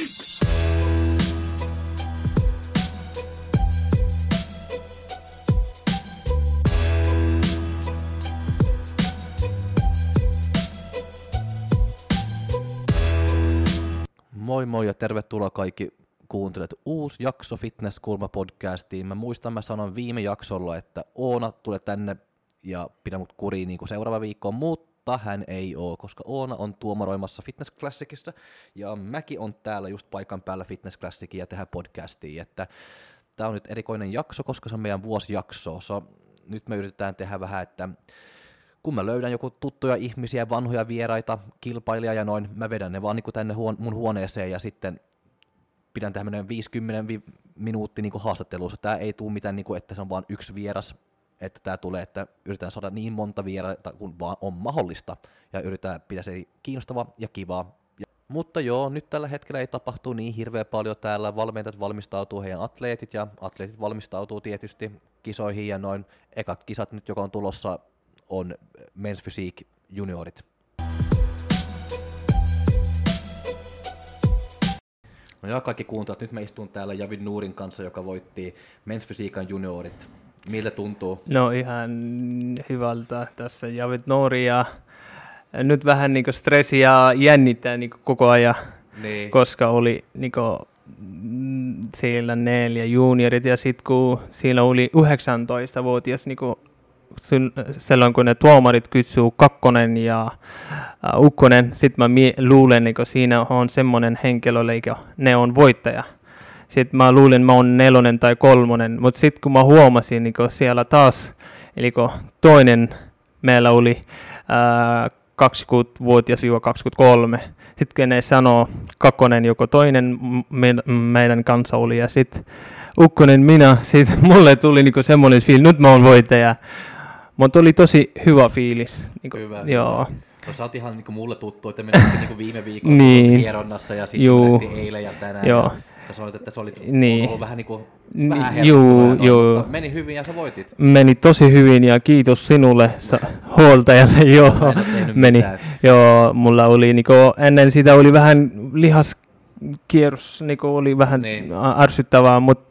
Moi moi ja tervetuloa kaikki kuuntelet uusi jakso Fitness Kulma podcastiin. Mä muistan, mä sanon viime jaksolla, että Oona tulee tänne ja pidä mut kuriin niin kuin seuraava viikko, mutta hän ei oo, koska Oona on tuomaroimassa Fitness Classicissa ja mäkin on täällä just paikan päällä Fitness Classicin ja tehdään podcastia, että tää on nyt erikoinen jakso, koska se on meidän vuosijakso. So, nyt me yritetään tehdä vähän, että kun mä löydän joku tuttuja ihmisiä, vanhoja vieraita, kilpailijaa ja noin, mä vedän ne vaan niin tänne huon, mun huoneeseen ja sitten pidän tämmöinen 50 vi- minuutti niin haastattelussa. Tämä ei tule mitään, niin kuin, että se on vain yksi vieras, että tämä tulee, että yritetään saada niin monta vieraita kuin vaan on mahdollista ja yritetään pitää se kiinnostava ja kivaa. Ja, mutta joo, nyt tällä hetkellä ei tapahtu niin hirveän paljon täällä. Valmentajat valmistautuu heidän atleetit ja atleetit valmistautuu tietysti kisoihin ja noin. Ekat kisat nyt, joka on tulossa, on Men's Physique juniorit. No ja kaikki kuuntelut, nyt mä istun täällä Javid Nuurin kanssa, joka voitti Men's Physiikan juniorit. Miltä tuntuu? No ihan hyvältä tässä Javid Nuuri ja nyt vähän niin stressi ja jännittää niin koko ajan, Niin. koska oli niin siellä neljä juniorit ja sitten kun siellä oli 19-vuotias niin silloin kun ne tuomarit kysyy kakkonen ja uh, ukkonen, sitten mä mie- luulen, että siinä on semmoinen henkilö, että ne on voittaja. Sitten mä luulin, mä oon nelonen tai kolmonen, mutta sitten kun mä huomasin niin siellä taas, eli toinen meillä oli uh, 20-vuotias-23, sitten ne sanoo kakkonen, joko toinen me- meidän kanssa oli, ja sitten ukkonen minä, sitten mulle tuli niinku semmoinen fiilis, nyt mä oon voittaja. Mutta oli tosi hyvä fiilis. Niin kuin, hyvä. Joo. No, sä oot ihan niin mulle tuttu, että me niin viime viikolla niin. ja sitten eilen ja tänään. Joo. Ja sä sanoit, että se oli niin. ollut vähän niin kuin vähän juu, juu. Meni hyvin ja sä voitit. Meni tosi hyvin ja kiitos sinulle sa- huoltajalle. joo, meni. Mitään. Joo, mulla oli niinku, ennen sitä oli vähän lihaskierros, niinku oli vähän Niin. ärsyttävää, mutta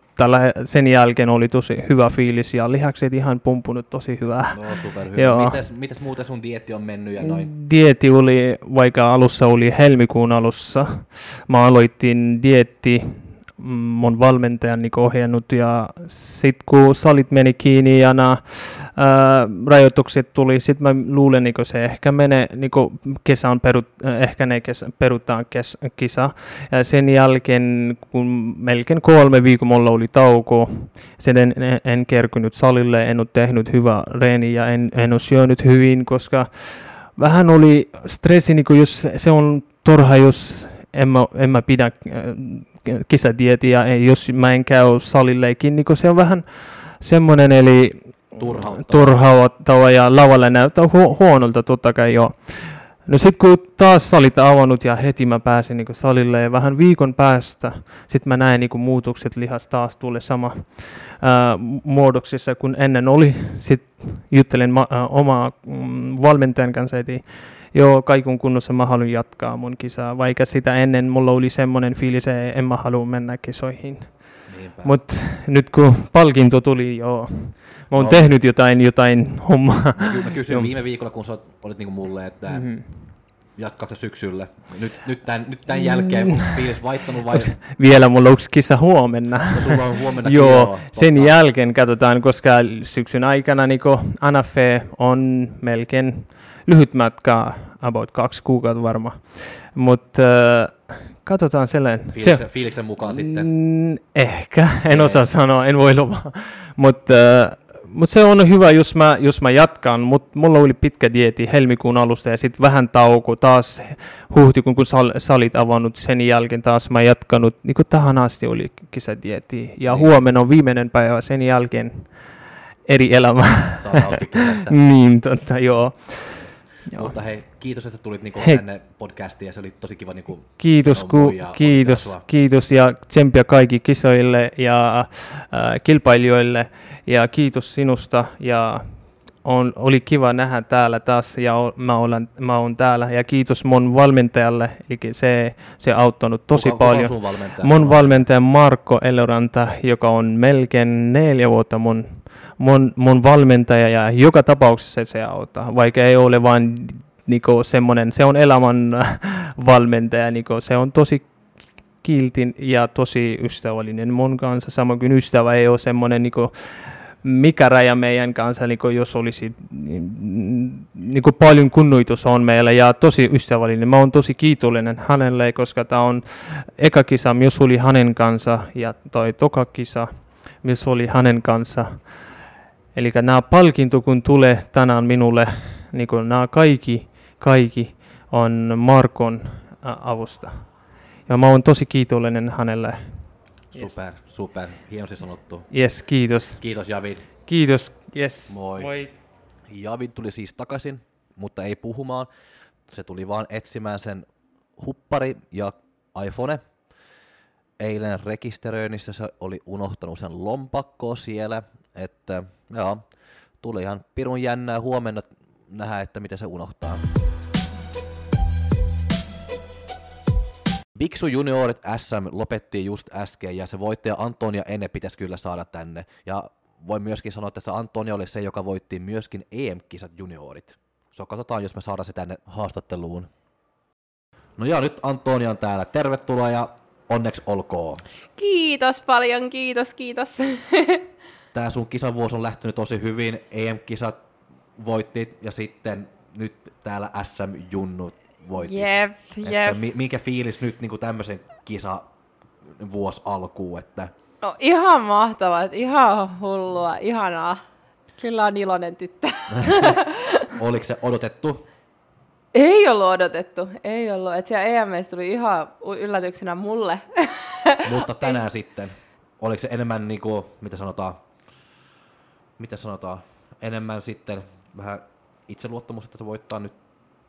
sen jälkeen oli tosi hyvä fiilis ja lihakset ihan pumpunut tosi hyvää. No superhyvä. Joo. Mites, mites muuten sun dietti on mennyt ja noin? Dietti oli, vaikka alussa oli helmikuun alussa, mä aloitin dietti mun valmentajan niin ohjannut ja sitten kun salit meni kiinni ja nämä rajoitukset tuli, sitten mä luulen, niin se ehkä menee, niin kesän perut, ehkä ne kesä, perutaan kes, kisa. Ja sen jälkeen, kun melkein kolme viikkoa mulla oli tauko, sen en, en, kerkynyt salille, en ole tehnyt hyvää reeni ja en, en ole syönyt hyvin, koska vähän oli stressi, niin jos se on turha, jos en mä, en mä pidä kisadietia, jos mä en käy salillekin, niin se on vähän semmoinen, eli Turhauttava. turhauttava ja lavalle näyttää hu- huonolta totta kai jo. No sitten kun taas salit avannut ja heti mä pääsin niin salille ja vähän viikon päästä sitten mä näin niin muutokset lihas taas tulee sama ää, muodoksissa kuin ennen oli. Sitten juttelin ma- ää, oma mm, valmentajan kanssa, että joo, kaikun kunnossa mä haluan jatkaa mun kisaa, vaikka sitä ennen mulla oli semmoinen fiilis, että en mä halua mennä kisoihin. Mutta nyt kun palkinto tuli, joo, mä oon No. tehnyt jotain, jotain hommaa. Kyllä mä kysyin Joo. viime viikolla, kun sä olit- niinku mulle, että mm-hmm. Mhm. jatkaatko sä syksyllä. Nyt, nyt, tämän, nyt tämän jälkeen on fiilis vaihtanut vai Onks vielä mulla onko kisa huomenna? no, sulla on huomenna Joo, sen jälkeen katsotaan, koska syksyn aikana niin Anafe on melkein lyhyt matka, about kaksi kuukautta varmaan. Mutta äh, katsotaan sellainen. Fiiliksen, fiiliksen mukaan sitten. Mm, ehkä, en Ei. osaa sanoa, en voi luvaa. Mutta äh, mut se on hyvä, jos mä, jos mä jatkan. Mutta mulla oli pitkä dieti helmikuun alusta ja sitten vähän tauko taas huhtikuun, kun sal, salit avannut. Sen jälkeen taas mä jatkanut, niin kuin tähän asti oli kisadieti. Ja Niin. huomenna on viimeinen päivä, sen jälkeen eri elämä. Niin, totta, joo. Joo. Mutta hei, kiitos, että tulit niinku Hei. tänne podcastiin ja se oli tosi kiva niinku Kiitos, ku, ja kiitos, kiitos ja tsemppiä kaikki kisoille ja äh, kilpailijoille ja kiitos sinusta ja on, oli kiva nähdä täällä taas ja o, mä, olen, mä olen täällä ja kiitos mun valmentajalle, eli se, se auttanut tosi kuka, paljon. Kuka valmentaja? Mun valmentaja Marko Eloranta, joka on melkein neljä vuotta mun, mun, mun valmentaja ja joka tapauksessa se auttaa, vaikka ei ole vain niinku semmoinen, se on elämän valmentaja, niinku, se on tosi kiltin ja tosi ystävällinen mun kanssa, samoin kuin ystävä ei ole semmoinen niinku, mikä raja meidän kanssa, niin kuin jos olisi niin kuin paljon kunnioitus on meillä ja tosi ystävällinen. Mä oon tosi kiitollinen hänelle, koska tämä on eka kisa, myös oli hänen kanssa ja toi toka kisa, myös oli hänen kanssa. Eli nämä palkinto, kun tulee tänään minulle, niin kuin nämä kaikki, kaikki on Markon avusta. Ja mä oon tosi kiitollinen hänelle. Super, super. Hienosti sanottu. Yes, kiitos. Kiitos Javid. Kiitos, yes. Moi. Moi. Javid tuli siis takaisin, mutta ei puhumaan. Se tuli vaan etsimään sen huppari ja iPhone. Eilen rekisteröinnissä se oli unohtanut sen lompakkoa siellä, että joo, tuli ihan pirun jännää huomenna nähdä, että miten se unohtaa. Biksu Juniorit SM lopettiin just äsken ja se voittaja Antonia Enne pitäisi kyllä saada tänne. Ja voi myöskin sanoa, että se Antonia oli se, joka voitti myöskin EM-kisat juniorit. So katsotaan, jos me saadaan se tänne haastatteluun. No ja nyt Antonia on täällä. Tervetuloa ja onneksi olkoon. Kiitos paljon, kiitos, kiitos. Tää sun kisavuosi on lähtenyt tosi hyvin. EM-kisat voittit ja sitten nyt täällä SM-junnut voitit. Jep, jep. Että minkä fiilis nyt niin tämmöisen kisa vuosi alkuun, että No, ihan mahtavaa, ihan hullua, ihanaa. Kyllä on iloinen tyttö. oliko se odotettu? Ei ollut odotettu, ei ollut. Että siellä EMS tuli ihan yllätyksenä mulle. Mutta tänään sitten, oliko se enemmän niin kuin, mitä sanotaan, mitä sanotaan, enemmän sitten vähän itseluottamus, että se voittaa nyt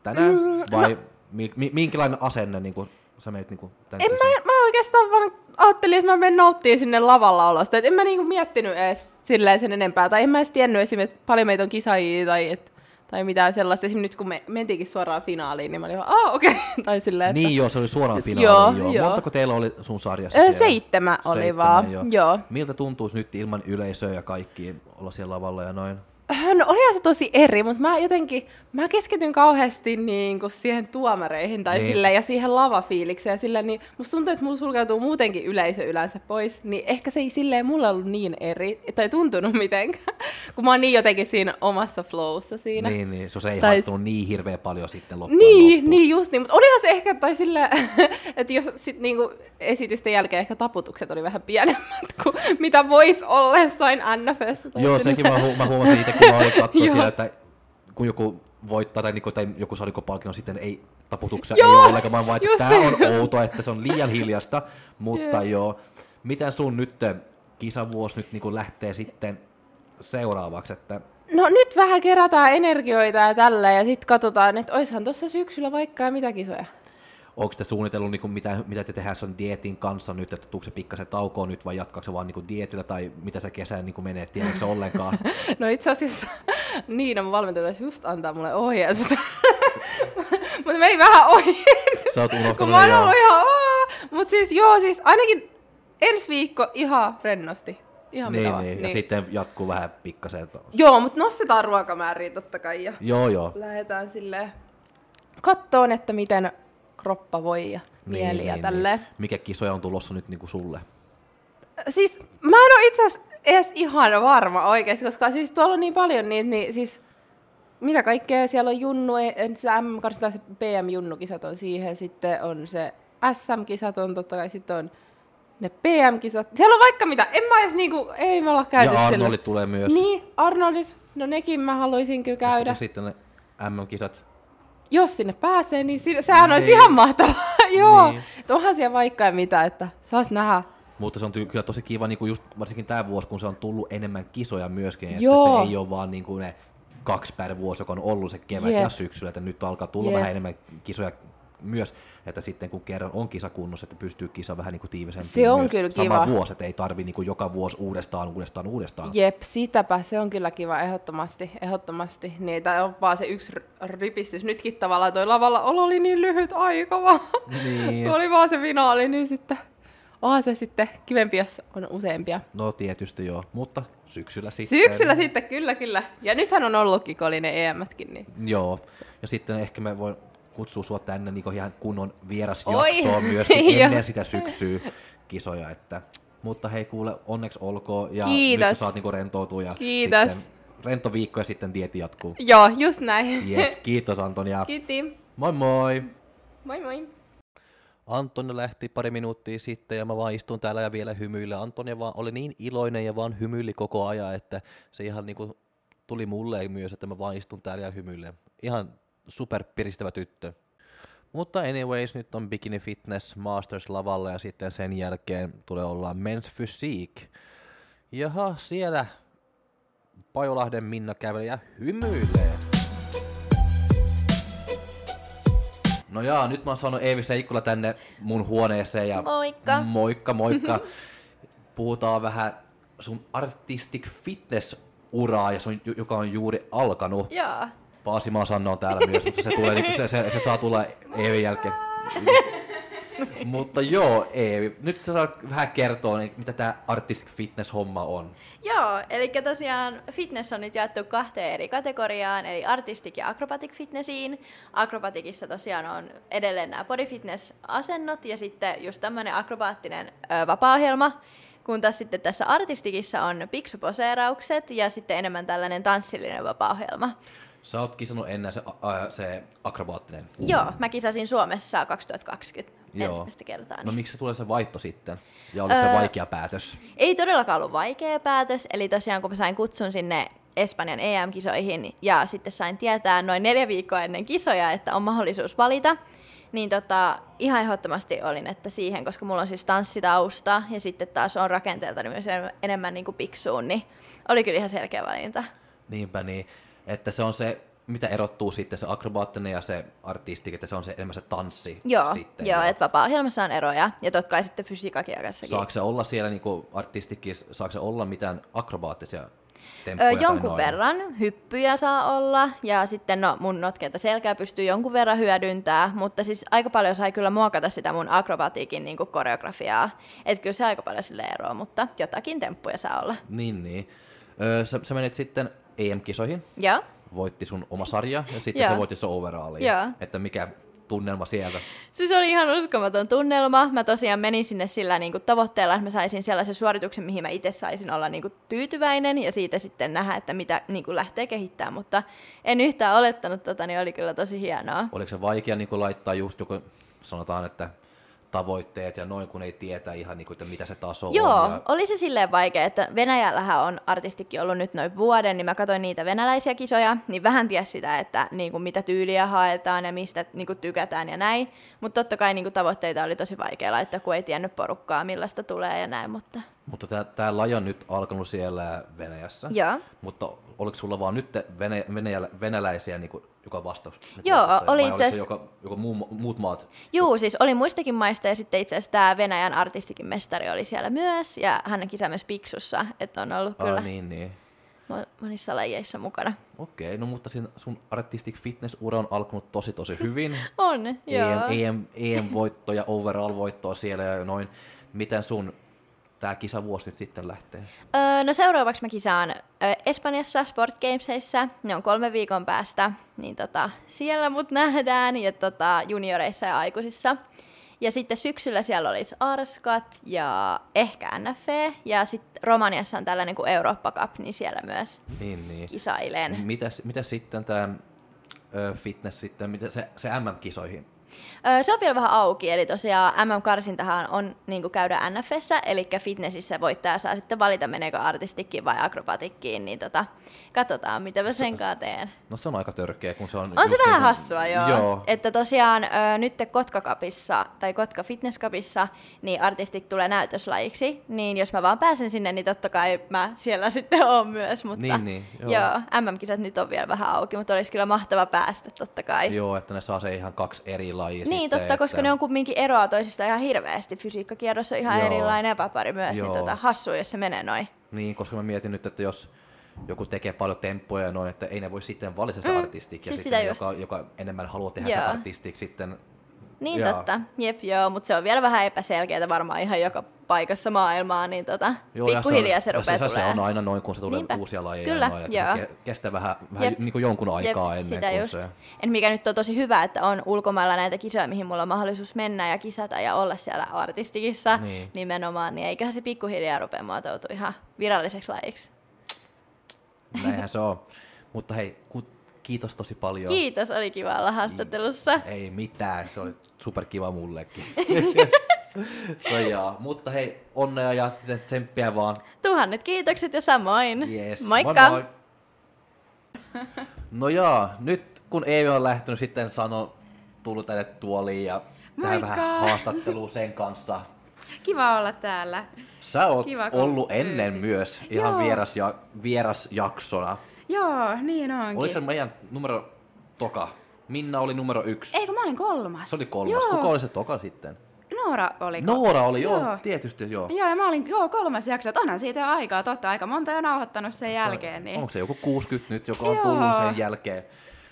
tänään, mm, vai no. mi- mi- minkälainen asenne niin kuin, sä menit niin kuin, tämän En mä, mä oikeastaan vaan ajattelin, että mä menen nauttimaan sinne lavalla olosta. Et en mä niinku miettinyt edes silleen sen enempää. Tai en mä edes tiennyt esimerkiksi, että paljon meitä on kisaajia tai, et, tai mitään sellaista. Esimerkiksi nyt kun me mentiinkin suoraan finaaliin, niin mä olin vaan, ah okei. Okay. tai silleen, että... Niin joo, se oli suoraan finaaliin. Joo, joo. Montako teillä oli sun sarjassa öö, Seitsemän oli Seitsemän, vaan, joo. joo. Miltä tuntuisi nyt ilman yleisöä ja kaikki olla siellä lavalla ja noin? No olihan se tosi eri, mutta mä jotenkin, mä keskityn kauheasti niin kuin siihen tuomareihin tai niin. sille, ja siihen lavafiilikseen. Sille, niin musta tuntuu, että mulla sulkeutuu muutenkin yleisö yleensä pois, niin ehkä se ei silleen mulla ollut niin eri, tai tuntunut mitenkään, kun mä oon niin jotenkin siinä omassa flowssa siinä. Niin, niin. se ei tai... haittunut niin hirveän paljon sitten loppuun Niin, loppuun. niin just niin, mutta olihan se ehkä, tai sille, että jos sit niinku esitysten jälkeen ehkä taputukset oli vähän pienemmät kuin mitä vois ollessain NFS. Joo, sekin mä, hu- mä huomasin itse, mä olin katsoa siellä, että kun joku voittaa tai, niinku, tai joku saa niinku palkinnon, sitten ei taputuksia joo, ei ole ollenkaan, vaan että tämä on outoa, että se on liian hiljasta, mutta yeah. joo. Miten sun nyt kisavuosi nyt niinku lähtee sitten seuraavaksi, että No nyt vähän kerätään energioita ja tällä ja sitten katsotaan, että oishan tuossa syksyllä vaikka ja mitä kisoja onko te suunnitellut, niin kuin, mitä, mitä te tehdään sen dietin kanssa nyt, että tuuko se pikkasen taukoon nyt vai jatkaako se vaan niin kuin dietillä tai mitä se kesän niin kuin menee, tiedätkö se ollenkaan? no itse asiassa Niina mun valmentaja just antaa mulle ohjeistusta, mutta meni vähän ohi. Sä oot Kun mä oon ollut ihan, mutta siis joo, siis ainakin ensi viikko ihan rennosti. Ihan niin, niin. niin, ja sitten jatkuu vähän pikkasen. Joo, mutta nostetaan ruokamääriä totta kai ja joo, joo. lähdetään silleen kattoon, että miten kroppa voi ja mieli niin, ja niin, tälleen. Niin. Mikä kisoja on tulossa nyt niin kuin sulle? Siis mä en ole itse asiassa edes ihan varma oikeasti, koska siis tuolla on niin paljon niitä, niin siis mitä kaikkea siellä on junnu, se m se PM-junnukisat on siihen, sitten on se SM-kisat on totta kai, sitten on ne PM-kisat. Siellä on vaikka mitä, en mä edes niinku, ei me olla käyty Ja Arnoldit tulee myös. Niin, Arnoldit, no nekin mä haluaisin kyllä käydä. Ja sitten ne MM-kisat jos sinne pääsee, niin siinä, sehän niin. olisi ihan mahtavaa. Joo, niin. onhan siellä vaikka ja mitä, että saas nähdä. Mutta se on kyllä tosi kiva, niin kuin just varsinkin tämä vuosi, kun se on tullut enemmän kisoja myöskin, Joo. että se ei ole vaan niin kuin ne kaksi per vuosi, joka on ollut se kevät yep. ja syksyllä, että nyt alkaa tulla yep. vähän enemmän kisoja myös, että sitten kun kerran on kisa kunnossa, että pystyy kisa vähän niin kuin tiivisempiin Se on myös kyllä sama kiva. vuosi, että ei tarvi niin kuin joka vuosi uudestaan, uudestaan, uudestaan. Jep, sitäpä, se on kyllä kiva, ehdottomasti, ehdottomasti. Niin, tai on vaan se yksi r- rypistys. Nytkin tavallaan toi lavalla olo oli niin lyhyt aika vaan. Niin. Oli vaan se finaali, niin sitten onhan se sitten kivempi, jos on useampia. No tietysti joo, mutta syksyllä sitten. Syksyllä sitten, kyllä, kyllä. Ja nythän on ollutkin, kun oli ne EM-tkin, niin Joo, ja sitten ehkä me voin kutsua sua tänne niin ihan kunnon vierasjaksoon myöskin ennen sitä syksyä kisoja. Että, mutta hei kuule, onneksi olkoon ja Kiitos. nyt sä saat niinku rentoutua ja Kiitos. sitten rento viikko ja sitten dieti jatkuu. Joo, just näin. Yes, kiitos Antonia. Kiitti. Moi moi! Moi moi. Antoni lähti pari minuuttia sitten ja mä vaan istun täällä ja vielä hymyilen. Antoni vaan oli niin iloinen ja vaan hymyili koko ajan, että se ihan niinku tuli mulle myös, että mä vaan istun täällä ja hymyilen. Ihan super piristävä tyttö. Mutta anyways, nyt on Bikini Fitness Masters lavalla ja sitten sen jälkeen tulee olla Men's Physique. Jaha, siellä Pajolahden Minna kävelee ja hymyilee. No jaa, nyt mä oon saanut Eevi Seikkula tänne mun huoneeseen ja... Moikka. Moikka, moikka. Puhutaan vähän sun artistic fitness uraa, ja joka on juuri alkanut. Joo. Paasimaa Sanna on täällä myös, mutta se, tulee, niinku- se, se, se saa tulla Eevin jälkeen. mutta joo, Eevi, nyt sä saat vähän kertoa, niin mitä tämä artistic fitness homma on. Joo, eli tosiaan fitness on nyt jaettu kahteen eri kategoriaan, eli artistic ja acrobatic fitnessiin. Acrobaticissa tosiaan on edelleen nämä body fitness asennot ja sitten just tämmöinen akrobaattinen ö, vapaa-ohjelma. Kun taas sitten tässä artistikissa on piksuposeeraukset ja sitten enemmän tällainen tanssillinen vapaa-ohjelma. Sä oot kisannut ennen se, a, se akrobaattinen. Joo, mä kisasin Suomessa 2020 Joo. ensimmäistä kertaa. No niin- miksi se tulee se vaihto sitten? Ja oliko se Öö, vaikea päätös? Ei todellakaan ollut vaikea päätös, eli tosiaan kun mä sain kutsun sinne Espanjan EM-kisoihin ja sitten sain tietää noin neljä viikkoa ennen kisoja, että on mahdollisuus valita, niin tota, ihan ehdottomasti olin, että siihen, koska mulla on siis tanssitausta ja sitten taas on rakenteelta myös enemmän, enemmän niin kuin piksuun, niin oli kyllä ihan selkeä valinta. Niinpä niin, että se on se, mitä erottuu sitten se akrobaattinen ja se artistik, että se on se enemmän se tanssi Joo, sitten. joo että vapaa-ohjelmassa on eroja ja totta kai sitten fysiikakin kanssa. Saako se olla siellä niinku artistikissa, saako se olla mitään akrobaattisia Öö, temppuja jonkun noin? verran hyppyjä saa olla ja sitten no, mun notkeita selkää pystyy jonkun verran hyödyntää, mutta siis aika paljon sai kyllä muokata sitä mun akrobatiikin niin koreografiaa. Että kyllä se aika paljon sille eroa, mutta jotakin temppuja saa olla. Niin, niin. Öö, sä, sä menit sitten EM-kisoihin, Joo. voitti sun oma sarja ja sitten Joo. se voitti sun overalliin. Joo. Että mikä tunnelma sieltä? Siis oli ihan uskomaton tunnelma. Mä tosiaan menin sinne sillä niin kuin tavoitteella, että mä saisin sellaisen suorituksen, mihin mä itse saisin olla niin kuin tyytyväinen ja siitä sitten nähdä, että mitä niin kuin lähtee kehittämään. Mutta en yhtään olettanut, tota, niin oli kyllä tosi hienoa. Oliko se vaikea niin laittaa just joku, sanotaan, että tavoitteet ja noin, kun ei tietää ihan, niin kuin, että mitä se taso Joo, on. Ja... oli se silleen vaikea, että Venäjällähän on artistikin ollut nyt noin vuoden, niin mä katsoin niitä venäläisiä kisoja, niin vähän ties sitä, että niin kuin mitä tyyliä haetaan ja mistä niin kuin tykätään ja näin. Mutta totta kai niin kuin tavoitteita oli tosi vaikea laittaa, kun ei tiennyt porukkaa, millaista tulee ja näin. Mutta... Mutta tämä laji on nyt alkanut siellä Venäjässä. Joo. Mutta oliko sulla vaan nyt venä, venäjällä, venäläisiä niin kuin, joka vastaus? Joo, vastustaja, oli itse asiassa- Joka, joka muu, muut maat? Juu, siis oli muistakin maista ja sitten itse asiassa tämä Venäjän artistikin mestari oli siellä myös ja hän kisasi myös Piksussa, että on ollut kyllä Ah, niin, niin. mo- monissa lajeissa mukana. Okei, no mutta siinä sun artistic fitness-ura on alkanut tosi tosi hyvin. On, joo. EM, EM, EM-voitto ja overall-voittoa siellä ja noin. Miten sun tämä kisavuosi nyt sitten lähtee? Öö, no seuraavaksi mä kisaan ö, Espanjassa Sport Gamesissa. Ne on kolme viikon päästä, niin tota, siellä mut nähdään ja tota, junioreissa ja aikuisissa. Ja sitten syksyllä siellä olisi Arskat ja ehkä NFE. Ja sitten Romaniassa on tällainen kuin Eurooppa Cup, niin siellä myös Niin, niin. kisailen. Mitäs, mitäs sitten tämä fitness sitten, mitä se, se MM-kisoihin? Öö, se on vielä vähän auki, eli tosiaan MM-karsintahan on niin kuin käydä NFssä, eli fitnessissä voittaja saa sitten valita, meneekö artistikkiin vai akrobatikkiin, niin tota, katsotaan, mitä mä sen kanssa teen. No se on aika törkeä, kun se on... On se vähän niinku- hassua, joo. Joo, Että tosiaan nyt Kotka Cupissa, tai Kotka Fitness Cupissa, niin artistik tulee näytöslajiksi, niin jos mä vaan pääsen sinne, niin totta kai mä siellä sitten oon myös, mutta Niin, niin, joo. joo MM-kisat nyt on vielä vähän auki, mutta olisi kyllä mahtava päästä totta kai. Joo, että ne saa se ihan kaksi eri laji. Niin sitten, totta, koska ne on kumminkin eroa toisista ihan hirveästi. Fysiikkakierros on ihan Joo. erilainen epäpari myös, Joo. niin tota, hassu, jos se menee noin. Niin, koska mä mietin nyt, että jos joku tekee paljon temppoja ja noin, että ei ne voi sitten valita se Mm, artistiksi, siis sitten just. joka, joka enemmän haluaa tehdä Joo. se artistiksi sitten. Niin Joo. totta, jep joo, mutta se on vielä vähän epäselkeää varmaan ihan joka paikassa maailmaa, niin tota, Joo, ja pikkuhiljaa se, on, rupeaa ja se, se on aina noin, kun se tulee Niinpä. uusia lajeja. Kyllä, ja noin, että joo. se ke- kestää vähän, vähän Jep. niin kuin jonkun aikaa Jep, ennen sitä kuin just. se... Et mikä nyt on tosi hyvä, että on ulkomailla näitä kisoja, mihin mulla on mahdollisuus mennä ja kisata ja olla siellä artistikissa Niin. nimenomaan, niin eiköhän se pikkuhiljaa rupea muotoutua ihan viralliseksi lajiksi. Näinhän se on. Mutta hei, ku, kiitos tosi paljon. Kiitos, oli kiva olla haastattelussa. Ei mitään, se oli superkiva mullekin. se jaa. Mutta hei, onnea ja sitten tsemppiä vaan. Tuhannet kiitokset ja samoin. Yes. Moikka! Moi moi. No jaa, nyt kun Eevi on lähtenyt sitten sano, tullut tänne tuoliin ja tähän vähän haastatteluun sen kanssa. Kiva olla täällä. Sä oot Kiva, ollut ennen pyysit. myös ihan Joo. vieras, ja, vierasjaksona. Joo, niin onkin. Oliko se meidän numero toka? Minna oli numero yksi. Eikö mä olin kolmas? Se oli kolmas. Joo. Kuka oli se toka sitten? Noora oli. Noora oli, joo, Joo. tietysti joo. Joo, ja mä olin joo, kolmas jakso. Et Onhan siitä aikaa, totta. Aika monta jo nauhoittanut sen jälkeen. Niin. Onko se joku 60 nyt, joka on Joo. tullut sen jälkeen?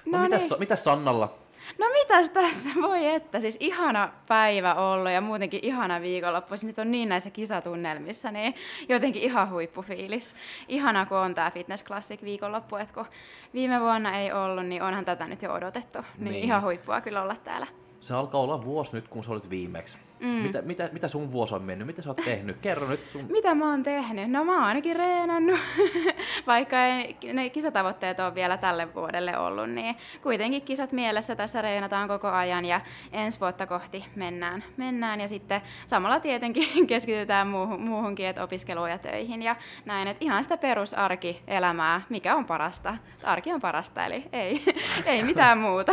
No, No mitäs, niin. mitäs Sannalla? No mitäs tässä voi että, siis ihana päivä ollut ja muutenkin ihana viikonloppu. Siis nyt on niin näissä kisatunnelmissa, niin jotenkin ihan huippufiilis. Ihana kun on tämä Fitness Classic viikonloppu, että kun viime vuonna ei ollut, niin onhan tätä nyt jo odotettu. Niin, Niin. niin. ihan huippua kyllä olla täällä. Se alkaa olla vuosi nyt, kun sä olit viimeksi. Mm. Mitä, mitä, mitä sun vuosi on mennyt? Mitä sä oot tehnyt? Kerro nyt sun... Mitä mä oon tehnyt? No mä oon ainakin reenannut, vaikka ei, ne kisatavoitteet on vielä tälle vuodelle ollut, niin kuitenkin kisat mielessä tässä reenataan koko ajan ja ensi vuotta kohti mennään. mennään ja sitten samalla tietenkin keskitytään muuhun, muuhunkin, että opiskeluun ja töihin ja näin, että ihan sitä perusarkielämää, mikä on parasta. Arki on parasta, eli ei, ei mitään muuta.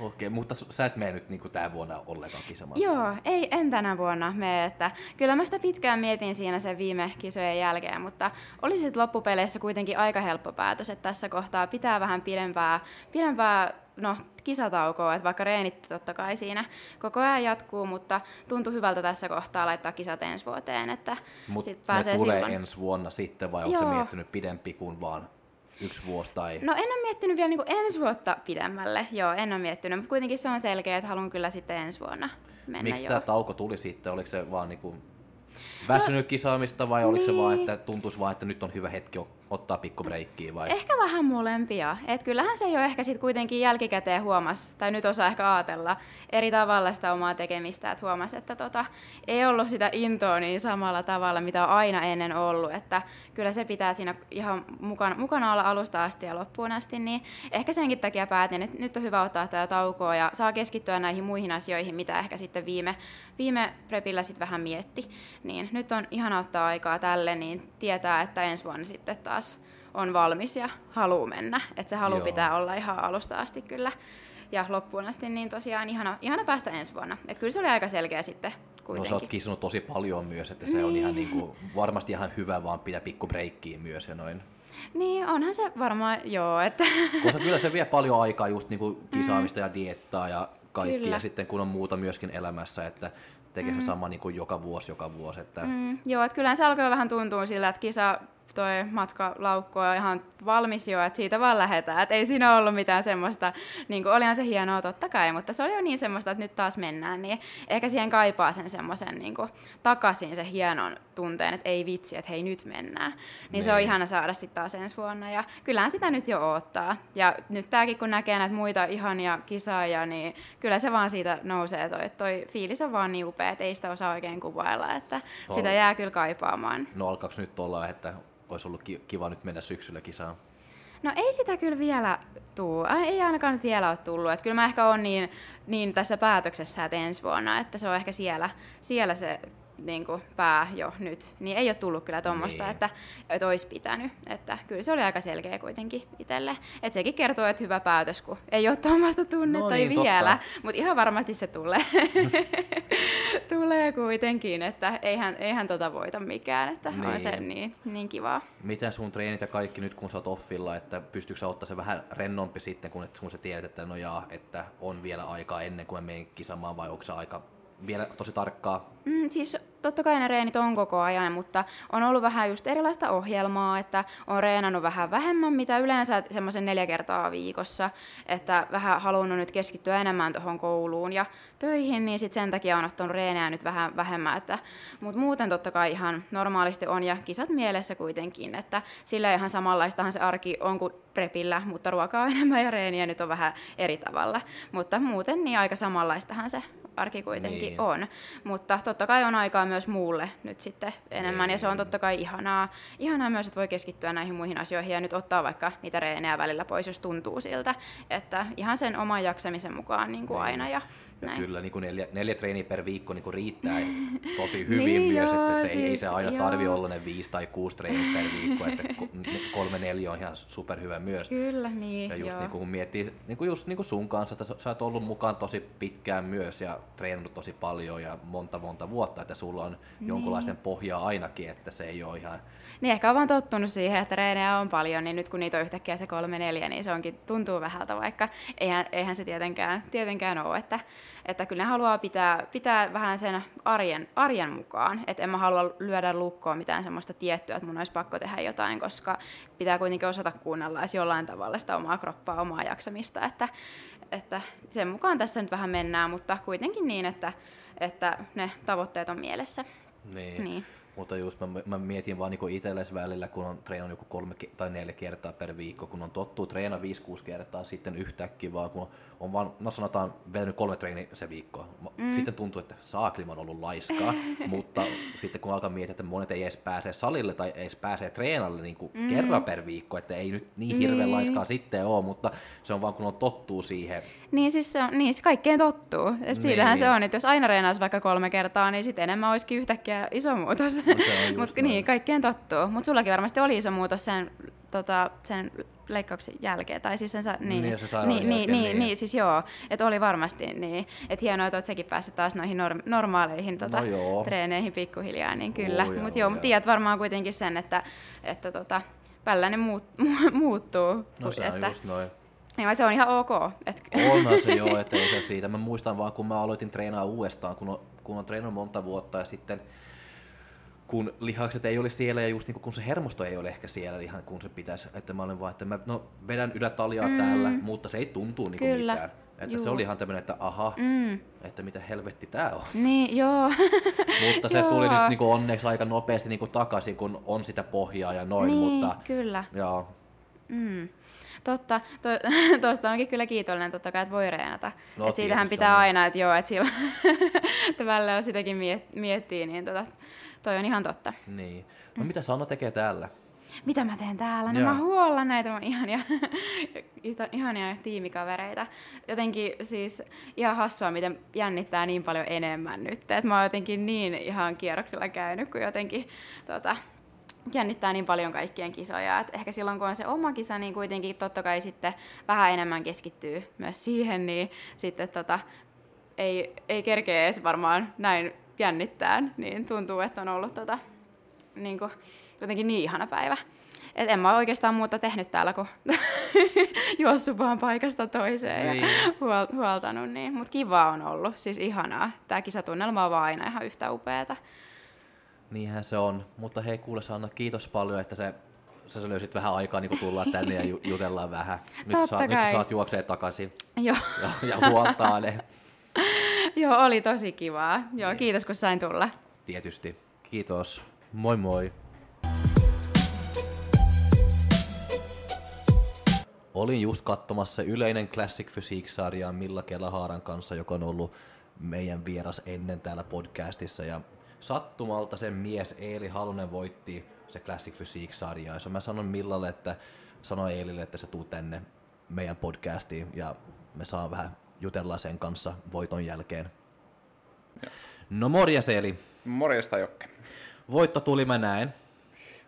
Okei, mutta s- sä et mene nyt niin tää vuonna ollenkaan kisamaan. Joo, ei, en tänä vuonna mene, että kyllä mä sitä pitkään mietin siinä sen viime kisojen jälkeen, mutta oli sitten loppupeleissä kuitenkin aika helppo päätös, että tässä kohtaa pitää vähän pidempää, pidempää no, kisataukoa, että vaikka reenit totta kai siinä koko ajan jatkuu, mutta tuntui hyvältä tässä kohtaa laittaa kisat ensi vuoteen, että Mutta sit ne pääsee tulee silloin. ensi vuonna sitten, vai onko se Joo. miettinyt pidempi kuin vaan yksi vuosi tai... No en ole miettinyt vielä niin ensi vuotta pidemmälle, joo, en ole miettinyt, mutta kuitenkin se on selkeä, että haluan kyllä sitten ensi vuonna mennä Miksi joo. tämä tauko tuli sitten? Oliko se vaan niinku väsynyt kisaamista vai oliko se vaan, niin. että tuntuisi vaan, että nyt on hyvä hetki ottaa pikku breikkiä vai? Ehkä vähän molempia. Et kyllähän se jo ehkä sit kuitenkin jälkikäteen huomas, tai nyt osaa ehkä ajatella eri tavalla sitä omaa tekemistä, että huomasi, että tota, ei ollut sitä intoa niin samalla tavalla, mitä on aina ennen ollut, että kyllä se pitää siinä ihan mukana, mukana olla alusta asti ja loppuun asti, niin ehkä senkin takia päätin, että nyt on hyvä ottaa tätä taukoa ja saa keskittyä näihin muihin asioihin, mitä ehkä sitten viime, viime prepillä sitten vähän mietti. Niin nyt on ihana ottaa aikaa tälle, niin tietää, että ensi vuonna sitten taas on valmis ja haluaa mennä. Että se halu Joo. pitää olla ihan alusta asti kyllä. Ja loppuun asti, niin tosiaan ihana, ihana päästä ensi vuonna. Et kyllä se oli aika selkeä sitten No kuitenkin. sä oot kisannut tosi paljon myös, että se on ihan niinku, varmasti ihan hyvä vaan pitää pikku breikkiä myös ja noin. Niin, onhan se varmaan, joo, että Koska kyllä se vie paljon aikaa just niinku kisaamista ja diettaa ja kaikki. Kyllä. Ja sitten kun on muuta myöskin elämässä, että tekee se sama niinku joka vuosi, joka vuosi. Että mm, joo, että kyllähän se alkoi vähän tuntua sillä, että kisa toi matkalaukku on ihan valmis jo, että siitä vaan lähdetään. Että ei siinä ollut mitään semmoista, niin kuin, olihan se hienoa totta kai, mutta se oli jo niin semmoista, että nyt taas mennään, niin ehkä siihen kaipaa sen semmoisen niin kuin, takaisin se hienon tunteen, että ei vitsi, että hei nyt mennään. Niin se on Niin. ihana saada sitten taas ensi vuonna ja kyllähän sitä nyt jo odottaa. Ja nyt tämäkin kun näkee näitä muita ihania kisaajia, niin kyllä se vaan siitä nousee toi, toi fiilis on vaan niin upea, että ei sitä osaa oikein kuvailla, että sitä Ol- jää kyllä kaipaamaan. no alkaako nyt olla, että olisi ollut ki- kiva nyt mennä syksyllä kisaan? No ei sitä kyllä vielä tuu. Ei ainakaan nyt vielä ole tullut. Et kyllä mä ehkä on niin, niin tässä päätöksessä, että ensi vuonna, että se on ehkä siellä, siellä se niin kuin pää jo nyt. Niin ei ole tullut kyllä tuommoista, Niin. että, että olisi pitänyt. Että kyllä se oli aika selkeä kuitenkin itselle. Että sekin kertoo, että hyvä päätös, kun ei ole tuommoista tunnetta No niin, vielä. Mutta ihan varmasti se tulee. Tulee kuitenkin, että eihän, eihän tota voita mikään, että niin. on se Niin. niin, kivaa. Miten sun treenit ja kaikki nyt, kun sä oot offilla, että pystyykö sä ottaa se vähän rennompi sitten, kun, et, kun sä tiedät, että no jaa, että on vielä aikaa ennen kuin mä menen kisamaan, vai onko se aika vielä tosi tarkkaa? Mm, siis totta kai ne reenit on koko ajan, mutta on ollut vähän just erilaista ohjelmaa, että on reenannut vähän vähemmän, mitä yleensä semmoisen neljä kertaa viikossa, että vähän halunnut nyt keskittyä enemmän tuohon kouluun ja töihin, niin sit sen takia on ottanut reenejä nyt vähän vähemmän, että, mutta muuten totta kai ihan normaalisti on ja kisat mielessä kuitenkin, että sillä ihan samanlaistahan se arki on kuin prepillä, mutta ruokaa on enemmän ja reeniä nyt on vähän eri tavalla, mutta muuten niin aika samanlaistahan se arki kuitenkin Niin. niin. on. Mutta totta kai on aikaa myös muulle nyt sitten enemmän, Niin. ja se on totta kai ihanaa, ihanaa myös, että voi keskittyä näihin muihin asioihin ja nyt ottaa vaikka niitä reenejä välillä pois, jos tuntuu siltä, että ihan sen oman jaksamisen mukaan niin kuin Niin. aina ja Ja näin. kyllä niin kuin neljä, neljä treeniä per viikko niin kuin riittää tosi hyvin Niin myös, joo, että se ei, ei se siis aina joo. tarvi olla ne viisi tai kuusi treeniä per viikko, että kolme neljä on ihan superhyvä myös. Kyllä, niin, Ja just joo. niin kun miettii, niin kuin just niin kuin sun kanssa, että sä- oot ollut mukaan tosi pitkään myös ja treenannut tosi paljon ja monta monta vuotta, että sulla on Niin. jonkunlaisten pohjaa ainakin, että se ei ole ihan... Niin ehkä on vaan tottunut siihen, että reenejä on paljon, niin nyt kun niitä on yhtäkkiä se kolme neljä, niin se onkin, tuntuu vähältä, vaikka eihän, eihän se tietenkään, tietenkään ole, että, että kyllä ne haluaa pitää, pitää vähän sen arjen, arjen mukaan, että en mä halua lyödä lukkoon mitään semmoista tiettyä, että mun olisi pakko tehdä jotain, koska pitää kuitenkin osata kuunnella edes jollain tavalla sitä omaa kroppaa, omaa jaksamista, että, että sen mukaan tässä nyt vähän mennään, mutta kuitenkin niin, että, että ne tavoitteet on mielessä. Niin. Niin. Mutta just mä, mä mietin vaan niin itsellesi välillä, kun on treenannut joku kolme tai neljä kertaa per viikko, kun on tottuu treena 5-6 kertaa, sitten yhtäkkiä vaan, kun on vaan, no sanotaan, vetänyt kolme treeni se viikko. Mm. Sitten tuntuu, että saakli oon ollut laiskaa, mutta sitten kun alkaa miettiä, että monet ei edes pääse salille tai ei edes pääse treenalle niin kuin mm. kerran per viikko, että ei nyt niin hirveän Niin. laiskaa sitten ole, mutta se on vaan kun on tottuu siihen. Niin siis se, on, niin se kaikkeen tottuu. Et Niin. siitähän se on, että jos aina reenaisi vaikka kolme kertaa, niin sitten enemmän olisikin yhtäkkiä iso muutos. No Mutta niin, kaikkeen tottuu. Mutta sullakin varmasti oli iso muutos sen, tota, sen leikkauksen jälkeen. Tai siis sen, sa- niin, Niin, niin, niin, niin, niin. niin, siis joo. Että oli varmasti niin. Että hienoa, että oot sekin päässyt taas noihin norm- normaaleihin tota, No joo. treeneihin pikkuhiljaa, niin kyllä. Joo, Mutta joo, joo. mutta tiedät varmaan kuitenkin sen, että, että tota, tällainen muut, muuttuu. No se on että, just noin. Niin, se on ihan ok. Et, Onhan se joo, että ei se siitä. Mä muistan vaan, kun mä aloitin treenaa uudestaan, kun on, kun on treenannut monta vuotta ja sitten kun lihakset ei ole siellä ja just niin kun se hermosto ei ole ehkä siellä ihan kun se pitäisi, että mä olen vaan, että mä no, vedän ylätaljaa mm. täällä, mutta se ei tuntuu niin kuin Kyllä. mitään. Että Juu. se oli ihan tämmöinen, että aha, mm, että mitä helvetti tää on. niin, joo. Mutta se Joo. tuli nyt niin kuin onneksi aika nopeasti niin kuin takaisin, kun on sitä pohjaa ja noin, niin, mutta kyllä. joo, Mm. Totta, tuosta onkin kyllä kiitollinen totta kai, että voi reenata. No, et siitähän pitää on. aina, että joo, että silloin, välillä on sitäkin miet- miettii, niin tota, toi on ihan totta. niin. No mitä Sanna tekee täällä? Mitä mä teen täällä? No mä huollan näitä mun ihania, ihania tiimikavereita. Jotenkin siis ihan hassua, miten jännittää niin paljon enemmän nyt. Et mä oon jotenkin niin ihan kierroksella käynyt, kun jotenkin tota, jännittää niin paljon kaikkien kisoja. Et ehkä silloin, kun on se oma kisa, niin kuitenkin totta kai sitten vähän enemmän keskittyy myös siihen, niin sitten tota, ei, ei kerkeä edes varmaan näin jännittää, niin tuntuu, että on ollut tota, niin kuin, jotenkin niin ihana päivä. Et en mä oikeastaan muuta tehnyt täällä, kun juossut vaan paikasta toiseen ja Niin. huol- huoltanut. Niin. Mutta kivaa on ollut, siis ihanaa. Tämä kisatunnelma on vaan aina ihan yhtä upeata. Niinhän se on. Mutta hei kuule Sanna, kiitos paljon, että se, sä löysit vähän aikaa niin tulla tänne ja ju- jutellaan vähän. Nyt, Totta saa, nyt sä saat juoksee takaisin Joo, ja, ja huoltaa ne. joo, oli tosi kivaa. Joo, kiitos kun sain tulla. Tietysti. Kiitos. Moi moi. Olin just katsomassa yleinen Classic Physique-sarjaa Milla Kelahaaran kanssa, joka on ollut meidän vieras ennen täällä podcastissa. Ja sattumalta sen mies Eeli Halunen voitti se Classic Physique-sarjaa. Ja mä sanon Millalle, että sanoin Eelille, että se tuu tänne meidän podcastiin ja me saa vähän jutella sen kanssa voiton jälkeen. No morjes Eeli. Morjesta Jokke. Voitto tuli, mä näen.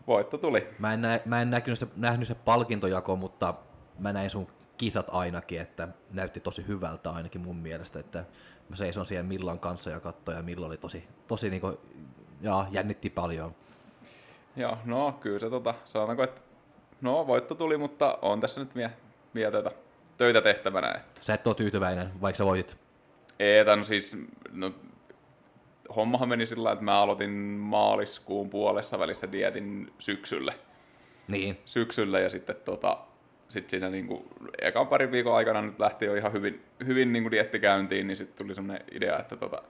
Voitto tuli. Mä en, nä, mä en näkynyt se, nähnyt se palkintojako, mutta mä näin sun kisat ainakin, että näytti tosi hyvältä ainakin mun mielestä, että mä seison siihen Millan kanssa ja katsoin, ja Milla oli tosi, tosi niinku, ja jännitti paljon. Joo, no kyllä se tota, sanotaanko, että no voitto tuli, mutta on tässä nyt vielä, vielä töitä, töitä tehtävänä. Että. Sä et ole tyytyväinen, vaikka sä voitit. Ei, no siis, no, hommahan meni sillä että mä aloitin maaliskuun puolessa välissä dietin syksylle. Niin. Syksyllä ja sitten tota, sit siinä niinku, ekan parin viikon aikana nyt lähti jo ihan hyvin, hyvin niinku dietti käyntiin, niin sitten tuli semmoinen idea, että tota,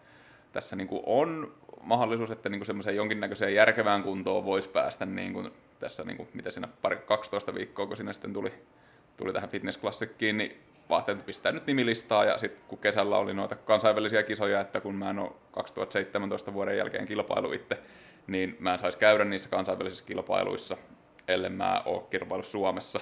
tässä niinku on mahdollisuus, että niinku semmoiseen jonkinnäköiseen järkevään kuntoon voisi päästä niinku tässä, niinku, mitä siinä pari, 12 viikkoa, kun siinä sitten tuli, tuli tähän fitnessklassikkiin, niin vaatteet pistää nyt nimilistaa ja sitten kun kesällä oli noita kansainvälisiä kisoja, että kun mä en ole 2017 vuoden jälkeen kilpailu itse, niin mä en saisi käydä niissä kansainvälisissä kilpailuissa, ellei mä ole kilpailu Suomessa.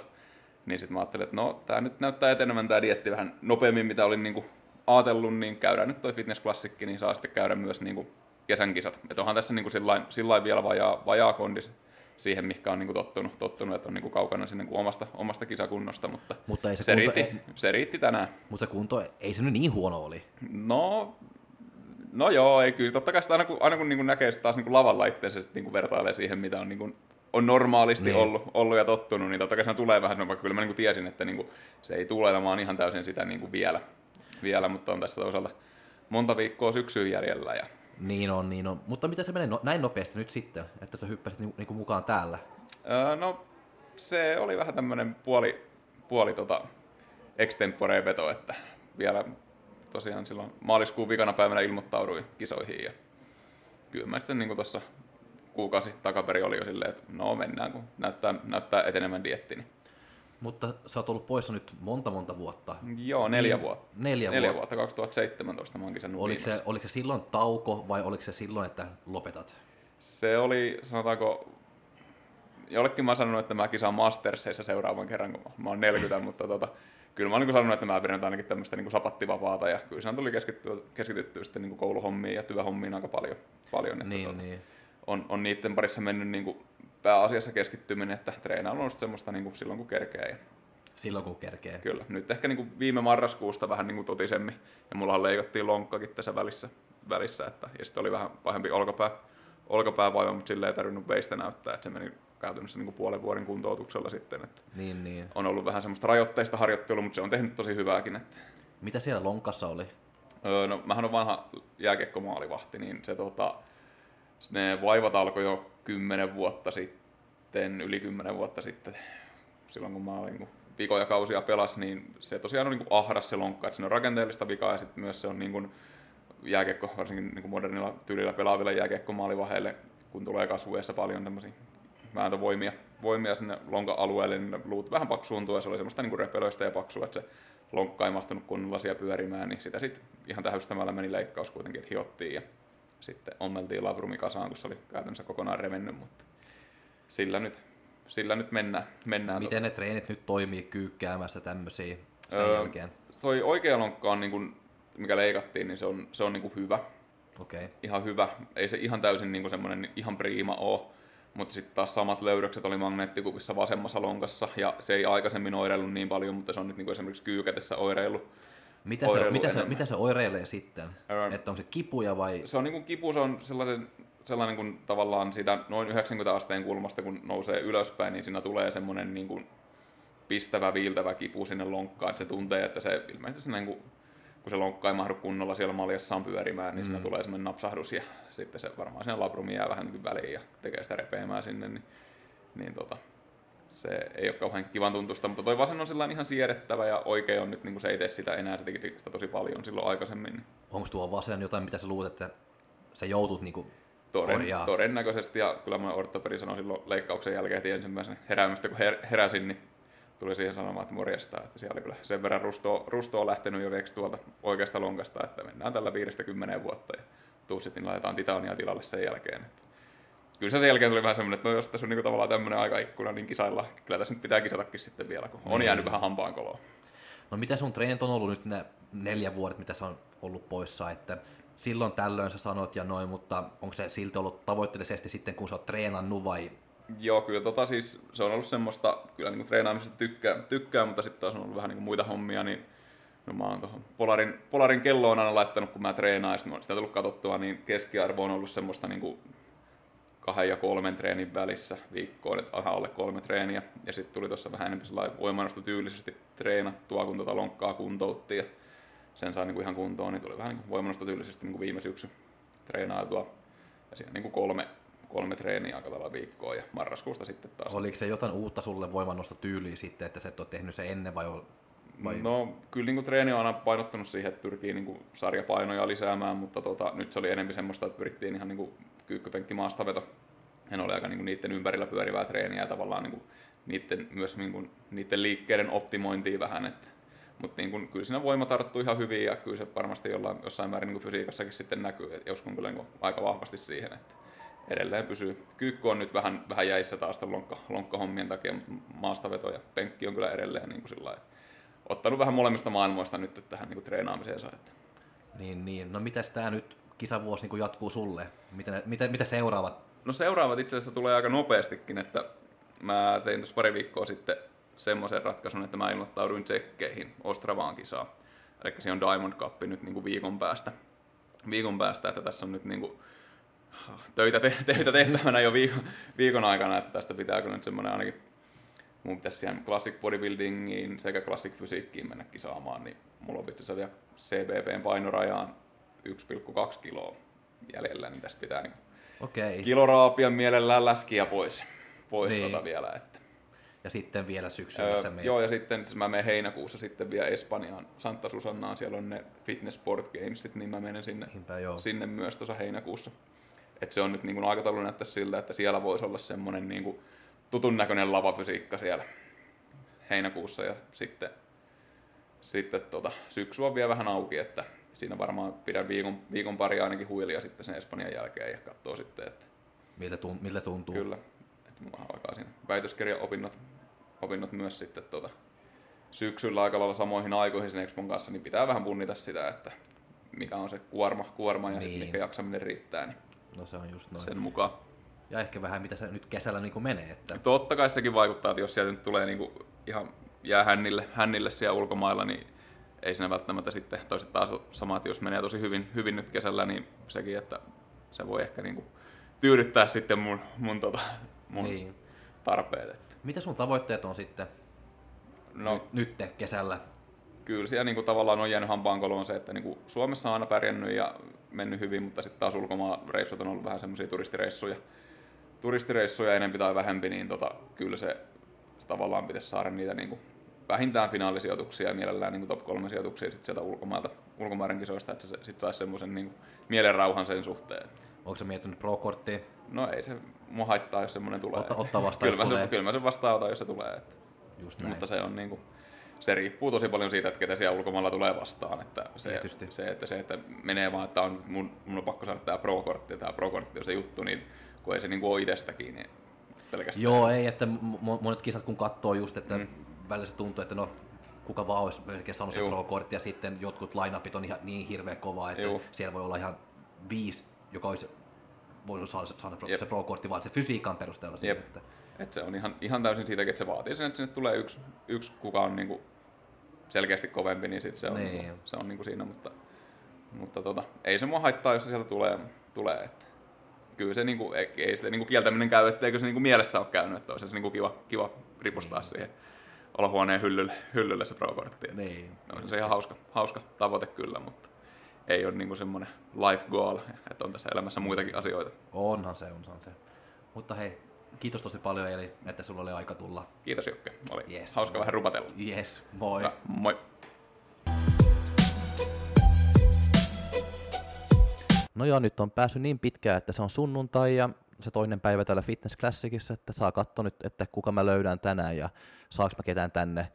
Niin sitten mä ajattelin, että no tää nyt näyttää etenevän tää dietti vähän nopeammin, mitä olin niinku ajatellut, niin käydään nyt toi fitnessklassikki, niin saa sitten käydä myös niinku kesän kisat. Et onhan tässä niinku sillain, sillain vielä vajaa, vajaa kondis siihen, mikä on niinku tottunut, tottunut, että on niinku kaukana sinne niinku omasta, omasta kisakunnosta, mutta, Mutta ei se se, kunto- riitti, se riitti tänään. Mutta se kunto, ei se nyt niin huono oli. No, no joo, ei kyllä. Totta kai sitä aina kun, aina kun niin näkee sitä taas niin lavalla itseensä, sit niin vertailee siihen, mitä on, niin kuin, on normaalisti Niin. niin. ollut, ollut ja tottunut, niin totta kai siinä tulee vähän, vaikka kyllä mä niin tiesin, että niin kuin, se ei tule olemaan ihan täysin sitä niin kuin vielä, vielä, mutta on tässä toisaalta monta viikkoa syksyyn jäljellä. Ja, Niin on, niin on. Mutta miten se menee no, näin nopeasti nyt sitten, että sä hyppäsit niinku, niinku mukaan täällä? öö, no, se oli vähän tämmöinen puoli, puoli tota, extempore veto, että vielä tosiaan silloin maaliskuun vikana päivänä ilmoittauduin kisoihin ja kyllä mä sitten niin tuossa kuukausi takaperi oli jo silleen, että no mennään, kun näyttää, näyttää etenemän dietti. Niin. Mutta sä oot ollut poissa nyt monta monta vuotta. Joo, neljä Niin, vuotta. neljä neljä vuotta. vuotta. 2017 mä oon kisannut Oliko se, oliko se silloin tauko vai oliko se silloin, että lopetat? se oli, sanotaanko, jollekin mä sanonut, että mä kisaan Mastersseissa seuraavan kerran, kun mä oon 40, mutta tota, kyllä mä oon niin sanonut, että mä pidän ainakin tämmöistä niin sapattivapaata ja kyllä siinä tuli keskityttyä, keskityttyä sitten niin kouluhommiin ja työhommiin aika paljon. paljon että Niin, tota, niin. On, on niiden parissa mennyt niin kuin pääasiassa keskittyminen, että treenailu on semmoista niin kuin silloin kun kerkee. Ja Silloin kun kerkee. kyllä, nyt ehkä niin kuin viime marraskuusta vähän niin kuin totisemmin ja mullahan leikattiin lonkkakin tässä välissä, välissä että, ja sitten oli vähän pahempi olkapää, olkapäävaiva, mutta sille ei tarvinnut veistä näyttää, että se meni käytännössä niin kuin puolen vuoden kuntoutuksella sitten, että Niin, niin. on ollut vähän semmoista rajoitteista harjoittelua, mutta se on tehnyt tosi hyvääkin, että Mitä siellä lonkassa oli? Öö, no, mähän on vanha jääkiekkomaalivahti, niin se tota, ne vaivat alkoi jo kymmenen vuotta sitten, yli kymmenen vuotta sitten, silloin kun mä olin kun vikoja kausia pelas, niin se tosiaan on niin ahdas se lonkka, että siinä on rakenteellista vikaa ja sitten myös se on niin kuin jääkiekko, varsinkin niin kuin modernilla tyylillä pelaaville jääkiekkomaalivaheille, kun tulee kasvuessa paljon tämmöisiä vääntövoimia voimia sinne lonkan alueelle, niin luut vähän paksuuntuu ja se oli semmoista niin kuin repelöistä ja paksua, että se lonkka ei mahtunut kunnolla siellä pyörimään, niin sitä sitten ihan tähystämällä meni leikkaus kuitenkin, että hiottiin ja sitten ommeltiin labrumi kasaan, kun se oli käytännössä kokonaan revennyt, mutta sillä nyt, sillä nyt mennään. mennään Miten ne treenit nyt toimii kyykkäämässä tämmöisiä sen Öö, jälkeen? toi oikea lonkka on, niin kuin, mikä leikattiin, niin se on, se on niin kuin hyvä. Okei. Okay. Ihan hyvä. Ei se ihan täysin niin kuin semmoinen ihan priima ole. Mutta sitten taas samat löydökset oli magneettikupissa vasemmassa lonkassa. Ja se ei aikaisemmin oireillut niin paljon, mutta se on nyt niin kuin esimerkiksi kyykätessä oireillut. Mitä, se, mitä, se, mitä se oireilee sitten? Öö, Että on se kipuja vai... Se on niin kuin kipu, se on sellaisen, sellainen kuin tavallaan siitä noin 90 asteen kulmasta, kun nousee ylöspäin, niin siinä tulee semmoinen niin kuin pistävä, viiltävä kipu sinne lonkkaan, että se tuntee, että se ilmeisesti se niin kuin, kun se lonkka ei mahdu kunnolla siellä maljassaan pyörimään, niin mm. siinä tulee semmoinen napsahdus ja sitten se varmaan siinä labrumi jää vähän niin väliin ja tekee sitä repeämään sinne, niin, niin tota, se ei ole kauhean kivan tuntusta, mutta toi vasen on sellainen ihan siedettävä ja oikein on nyt, niin kuin se ei tee sitä enää, se teki sitä tosi paljon silloin aikaisemmin. Niin. Onko tuo vasen jotain, mitä sä luulet, että sä joutut niinku Toden, korjaa? todennäköisesti, ja kyllä mä ortopedi sanoi silloin leikkauksen jälkeen heti ensimmäisen heräämistä, kun her, heräsin, niin tuli siihen sanomaan, että morjesta, että siellä oli kyllä sen verran rustoa, rustoa lähtenyt jo veksi tuolta oikeasta lonkasta, että mennään tällä viidestä kymmeneen vuotta, ja tuu sitten, niin laitetaan titania tilalle sen jälkeen. Että kyllä se sen jälkeen tuli vähän semmoinen, että no jos tässä on niin tavallaan tämmöinen aikaikkuna, niin kisailla, kyllä tässä nyt pitää kisatakin sitten vielä, kun on Niin. jäänyt vähän hampaankoloa. No mitä sun treenit on ollut nyt ne neljä vuodet, mitä sä on ollut poissa, että silloin tällöin sä sanot ja noin, mutta onko se silti ollut tavoitteellisesti sitten, kun sä oot treenannut vai Joo, kyllä tota siis, se on ollut semmoista, kyllä niin treenaamisesta tykkää, tykkää mutta sitten taas on ollut vähän niin muita hommia, niin No mä oon tuohon Polarin, Polarin kelloon aina laittanut, kun mä treenaan, ja sit mä sitä tullut katsottua, niin keskiarvo on ollut semmoista niin kuin kahden ja kolmen treenin välissä viikkoon, että aha, alle kolme treeniä. Ja sitten tuli tuossa vähän enemmän sellainen voimannosto tyylisesti treenattua, kun tota lonkkaa kuntoutti ja sen sai niinku ihan kuntoon, niin tuli vähän niin voimannosto tyylisesti niin viime syksy treenailtua. Ja siinä niin kolme, kolme treeniä aika viikkoa ja marraskuusta sitten taas. Oliko se jotain uutta sulle voimannosto tyyliä sitten, että sä et ole tehnyt se ennen vai, vai... No kyllä niin kuin treeni on aina painottunut siihen, että pyrkii niin kuin sarjapainoja lisäämään, mutta tota, nyt se oli enemmän semmoista, että pyrittiin ihan niin kuin kyykkypenkki maastaveto. Ja ne oli aika niin kuin niiden ympärillä pyörivää treeniä ja tavallaan niin kuin niiden, myös niin kuin, niiden liikkeiden optimointia vähän. Että, mutta niin kuin, kyllä siinä voima tarttuu ihan hyvin ja kyllä se varmasti jollain, jossain määrin niin fysiikassakin sitten näkyy. Et uskon kyllä niin aika vahvasti siihen, että edelleen pysyy. Kyykky on nyt vähän, vähän jäissä taas lonkka, lonkkahommien takia, mutta maastaveto ja penkki on kyllä edelleen niin kuin sillä lailla, ottanut vähän molemmista maailmoista nyt tähän niin kuin treenaamiseensa. Että. Niin, niin. No mitäs tää nyt kisavuosi niin jatkuu sulle? Mitä, mitä, mitä seuraavat? No seuraavat itse asiassa tulee aika nopeastikin, että mä tein tuossa pari viikkoa sitten semmoisen ratkaisun, että mä ilmoittauduin tsekkeihin Ostravaan kisaan. Eli se on Diamond Cup nyt niin kuin viikon päästä. Viikon päästä, että tässä on nyt niin kuin töitä, te- töitä tehtävänä jo viikon, viikon aikana, että tästä pitääkö nyt semmoinen ainakin mun pitäisi siihen Classic Bodybuildingiin sekä Classic Fysiikkiin mennä kisaamaan, niin mulla on itse vielä CBPn painorajaan 1,2 kiloa jäljellä, niin tästä pitää niin Okei. kiloraapia mielellään läskiä pois, pois Niin. tota vielä. Että. Ja sitten vielä syksyllä Öö, sä meet. joo, ja sitten siis mä menen heinäkuussa sitten vielä Espanjaan, Santa Susannaan, siellä on ne Fitness Sport Gamesit, niin mä menen sinne, Niinpä joo. sinne myös tuossa heinäkuussa. Et se on nyt niin kuin aikataulu näyttää siltä, että siellä voisi olla semmoinen niin kuin tutun näköinen lavafysiikka siellä heinäkuussa ja sitten, sitten tota, syksy on vielä vähän auki, että siinä varmaan pidän viikon, viikon pari ainakin huilia sitten sen Espanjan jälkeen ja katsoo sitten, että Miltä, tun, miltä tuntuu? Kyllä. Että mulla alkaa siinä väitöskirjan opinnot, opinnot myös sitten tota, syksyllä aika lailla samoihin aikoihin sen Expon kanssa, niin pitää vähän punnita sitä, että mikä on se kuorma, kuorma ja Niin. mikä jaksaminen riittää, niin No se on just noin. sen mukaan. Ja ehkä vähän mitä se nyt kesällä niin menee. Että... Totta kai sekin vaikuttaa, että jos sieltä nyt tulee niinku ihan jää hännille, hännille siellä ulkomailla, niin ei siinä välttämättä sitten toiset taas sama, että jos menee tosi hyvin, hyvin nyt kesällä, niin sekin, että se voi ehkä niinku tyydyttää sitten mun, mun, tota, mun Niin. tarpeet. Että. Mitä sun tavoitteet on sitten No, nyt, nytte kesällä? kyllä siellä niinku tavallaan on jäänyt hampaankoloon se, että niinku Suomessa on aina pärjännyt ja mennyt hyvin, mutta sitten taas ulkomaan reissut on ollut vähän semmoisia turistireissuja. Turistireissuja enempi tai vähempi, niin tota, kyllä se, se tavallaan pitäisi saada niitä niinku vähintään finaalisijoituksia ja mielellään niinku top 3 sijoituksia sit sieltä ulkomailta, ulkomaiden kisoista, että se sitten saisi semmoisen niinku mielenrauhan sen suhteen. Onko se miettinyt pro-korttia? No ei se mua haittaa, jos semmoinen tulee. Otta- ottaa vastaan, kyllä, tulee. se, kyllä mä sen vastaanotan, jos se tulee. Että. Just näin. Mutta se on niinku, se riippuu tosi paljon siitä, että ketä siellä ulkomailla tulee vastaan. Että se, Tietysti. se, että se, että menee vaan, että on, mun, mun on pakko saada tämä pro-kortti ja tämä pro-kortti on se juttu, niin kun ei se niinku ole itsestäkin, niin pelkästään. Joo, ei, että mo- monet kisat kun katsoo just, että mm. Välillä se tuntuu, että no kuka vaan olisi melkein saanut se pro-kortti ja sitten jotkut lineupit on ihan niin hirveä kova, että Juu. siellä voi olla ihan viisi, joka olisi voinut saada, saada Jep. se pro-kortti vaan se fysiikan perusteella. Siitä, että, Et se on ihan, ihan täysin siitä, että se vaatii sen, että sinne tulee yksi, yksi kuka on niinku selkeästi kovempi, niin sit se on, Niin. niinku, se on niinku siinä, mutta, mutta tota, ei se mua haittaa, jos se sieltä tulee. tulee että kyllä se niinku, ei, ei sitä niinku kieltäminen käy, etteikö se niinku mielessä ole käynyt, että olisi se niinku kiva, kiva ripustaa siihen olohuoneen hyllylle, hyllylle se pro-kortti. Niin. No, se on ihan hauska, hauska tavoite kyllä, mutta ei ole niinku semmoinen life goal, että on tässä elämässä muitakin asioita. Onhan se, onhan se. Mutta hei, kiitos tosi paljon Eli, että sulla oli aika tulla. Kiitos Jokke, oli Yes. hauska vähän rupatella. Yes, moi. Hyvä, moi. No joo, nyt on päässyt niin pitkään, että se on sunnuntai ja se toinen päivä täällä Fitness Classicissa, että saa katsoa nyt, että kuka mä löydän tänään ja saaks mä ketään tänne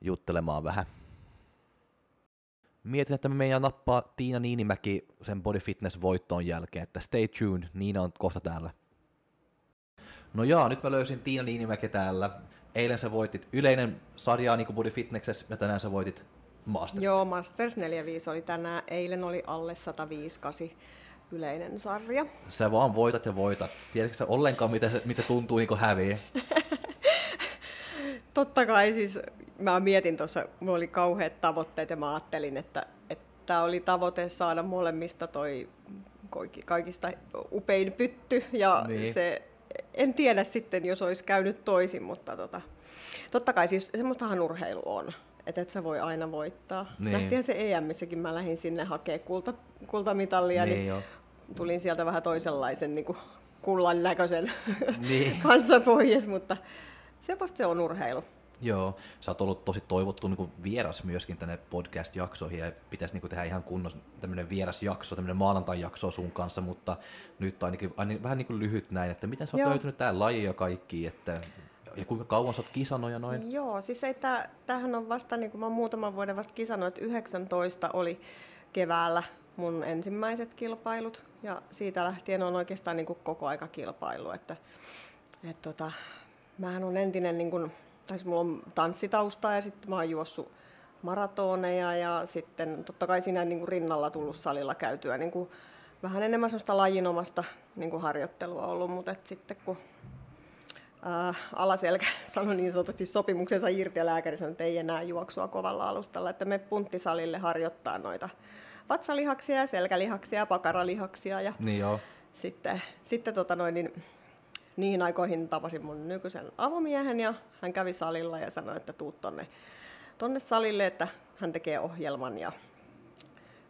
juttelemaan vähän. Mietin, että me meidän nappaa Tiina Niinimäki sen Body Fitness voittoon jälkeen, että stay tuned, Niina on kohta täällä. No joo, nyt mä löysin Tiina Niinimäki täällä. Eilen sä voitit yleinen sarjaa niin Body Fitnessessä ja tänään sä voitit Master. Joo, Masters 45 oli tänään. Eilen oli alle 158 yleinen sarja. Sä vaan voitat ja voitat. Tiedätkö sä ollenkaan, mitä, se, mitä tuntuu niin häviä? Totta kai siis mä mietin tuossa, mulla oli kauheat tavoitteet ja mä ajattelin, että, että oli tavoite saada molemmista toi kaikista upein pytty ja Niin. se, en tiedä sitten, jos olisi käynyt toisin, mutta tota, totta kai siis semmoistahan urheilu on, että et sä voi aina voittaa. Niin. Nähtiin se EMissäkin, mä lähdin sinne hakemaan kulta, kultamitalia, niin, Niin tulin sieltä vähän toisenlaisen niin kuin kullan näköisen Niin. kanssa pois, mutta semmoista se on urheilu. Joo, sä oot ollut tosi toivottu niin kuin vieras myöskin tänne podcast-jaksoihin ja pitäisi niin kuin tehdä ihan kunnos tämmöinen vierasjakso, tämmöinen maanantai-jakso sun kanssa, mutta nyt ainakin, ainakin vähän niin kuin lyhyt näin, että miten sä oot Joo. löytänyt tää laji ja kaikki, että ja kuinka kauan sä oot kisannut ja noin? Joo, siis ei tää, tämähän on vasta, niin kuin mä oon muutaman vuoden vasta kisannut, että 19 oli keväällä mun ensimmäiset kilpailut ja siitä lähtien on oikeastaan niin kuin koko aika kilpailu, että et tota, mähän on entinen, niin kuin, tai siis mulla on tanssitausta ja sitten mä oon juossut maratoneja ja sitten totta kai siinä niin kuin rinnalla tullut salilla käytyä niin kuin vähän enemmän sellaista lajinomasta niin kuin harjoittelua ollut, mutta sitten kun äh, alaselkä sanoi niin sanotusti sopimuksensa irti ja lääkäri sanoi, että ei enää juoksua kovalla alustalla, että me punttisalille harjoittaa noita vatsalihaksia ja selkälihaksia ja pakaralihaksia ja Niin joo, sitten, sitten tota noin, niin, niihin aikoihin tapasin mun nykyisen avomiehen ja hän kävi salilla ja sanoi, että tuu tonne, tonne salille, että hän tekee ohjelman ja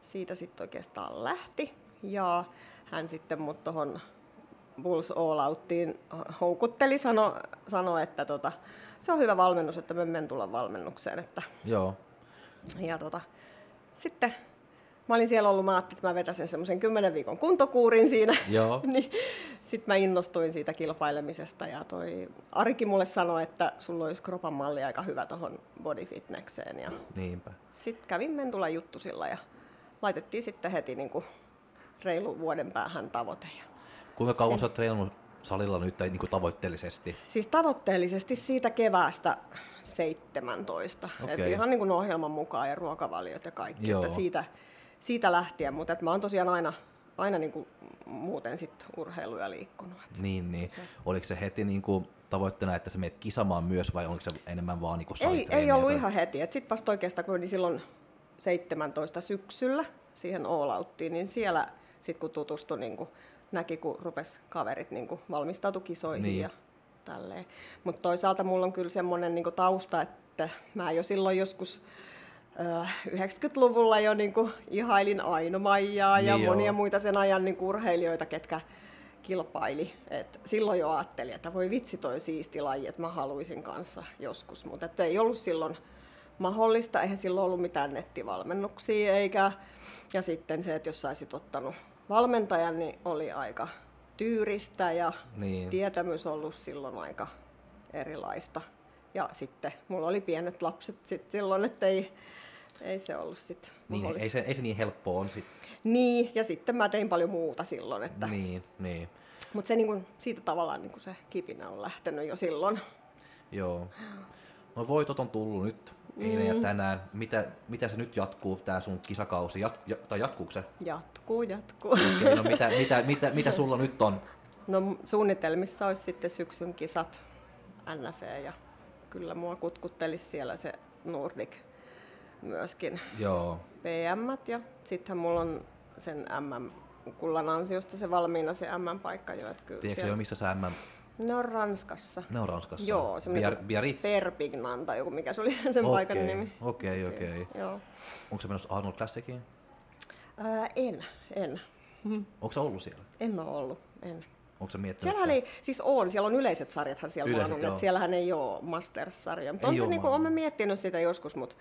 siitä sitten oikeastaan lähti. Ja hän sitten mut tuohon Bulls All Outtiin houkutteli, sanoi, sano, että tota, se on hyvä valmennus, että me menen tulla valmennukseen. Että, joo, ja tota, sitten mä olin siellä ollut, mä ajattelin, että mä vetäisin semmoisen 10 viikon kuntokuurin siinä. joo, niin, sitten mä innostuin siitä kilpailemisesta ja toi Arikin mulle sanoi, että sulla olisi kropan malli aika hyvä tuohon bodyfitnekseen. Ja niinpä. sitten kävin Mentula juttusilla ja laitettiin sitten heti niin kuin reilu vuoden päähän tavoite. Ja Kuinka kauan sä oot treenannut salilla nyt tai niin kuin tavoitteellisesti? Siis tavoitteellisesti siitä keväästä 17. Okay. Et ihan niin kuin ohjelman mukaan ja ruokavaliot ja kaikki. Joo. Että siitä, siitä lähtien, mutta et mä oon tosiaan aina, aina niin kuin muuten sit urheiluja liikkunut. Niin, niin. Se- Oliko se heti niin kuin tavoitteena, että sä meet kisamaan myös vai oliko se enemmän vaan niin kuin Ei, ei ollut tai- ihan heti. Sitten vasta oikeastaan, kun olin silloin 17 syksyllä siihen All Outtiin, niin siellä sit kun tutustui, niin kun näki, kun rupes kaverit niin kun valmistautui kisoihin Niin. ja tälleen. Mutta toisaalta mulla on kyllä semmoinen niin tausta, että mä jo silloin joskus äh, 90-luvulla jo niin kuin ihailin Aino Maijaa ja Niin joo. monia muita sen ajan niin kuin urheilijoita, ketkä kilpaili. Et silloin jo ajattelin, että voi vitsi toi siisti laji, että mä haluaisin kanssa joskus, mutta ei ollut silloin mahdollista, eihän silloin ollut mitään nettivalmennuksia eikä ja sitten se, että jos saisit ottanut valmentajan, niin oli aika tyyristä ja Niin. tietämys ollut silloin aika erilaista. Ja sitten mulla oli pienet lapset sit silloin, että ei, ei se ollut sitten Niin, ei se, ei se niin helppoa on sit. Niin, ja sitten mä tein paljon muuta silloin, että, Niin, niin. mutta se niinku, siitä tavallaan niinku se kipinä on lähtenyt jo silloin. Joo. No voitot on tullut nyt eilen Mm. ja tänään. Mitä, mitä se nyt jatkuu, tää sun kisakausi? Jat, ja, tai jatkuuko se? Jatkuu, jatkuu. Okei, no mitä, mitä, mitä, mitä sulla nyt on? No suunnitelmissa olisi sitten syksyn kisat NFE ja kyllä mua kutkuttelisi siellä se Nordic myöskin Joo, PM ja sittenhän mulla on sen MM kullan ansiosta se valmiina se MM-paikka jo. Että kyllä tiedätkö siellä- jo missä sä MM? Ne on Ranskassa. Ne on Ranskassa. Joo, semmoinen Biar- Biarritz? Perpignan tai joku, mikä se oli sen Okei, paikan nimi. okei, Siellä, okei. Joo. Onko se menossa Arnold Classiciin? Ää, en, en. Onko se ollut siellä? En ole ollut, en. Onko se miettinyt? Siellähän ei, siis on, siellä on yleiset sarjathan siellä Yleiset, vaan on, että siellähän ei ole Masters-sarja. Mutta on se niinku, olen miettinyt sitä joskus, mutta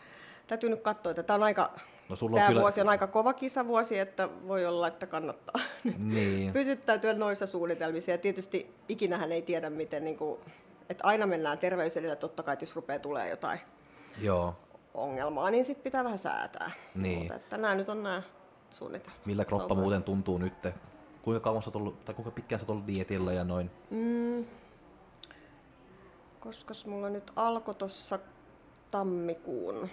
täytyy nyt katsoa, että tämä on aika, No sulla on tämä kyllä... vuosi on aika kova kisavuosi, että voi olla, että kannattaa Niin, pysyttäytyä noissa suunnitelmissa. Ja tietysti ikinähän ei tiedä, miten, niinku, että aina mennään terveys edellä, totta kai, että jos rupeaa tulee jotain joo. ongelmaa, niin sitten pitää vähän säätää. Niin. Mutta että nämä nyt on nämä suunnitelmat. Millä kroppa muuten tuntuu nyt? Kuinka kauan sä oot ollut, tai kuinka pitkään sä ollut dietillä ja noin? Mm, koskas mulla nyt alkoi tuossa tammikuun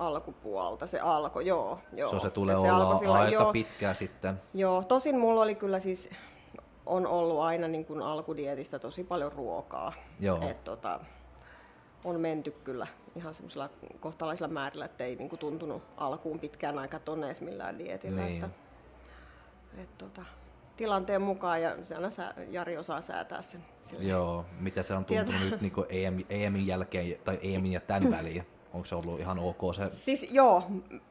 alkupuolta, se alkoi, joo. joo. Se, se tulee Ja olla silloin, aika joo, pitkään sitten. Joo, tosin mulla oli kyllä siis, on ollut aina niin kuin alkudietistä tosi paljon ruokaa. Joo. Et tota, on menty kyllä ihan semmoisella kohtalaisilla määrillä, että ei niinku tuntunut alkuun pitkään aika tonne edes millään dietillä. Niin. Että, et, tota, tilanteen mukaan ja se aina sä, Jari osaa säätää sen. Sille. Joo, mitä se on tuntunut nyt niin EM, EMin jälkeen tai EMin ja tämän väliin? Onko se ollut ihan ok se? Siis joo,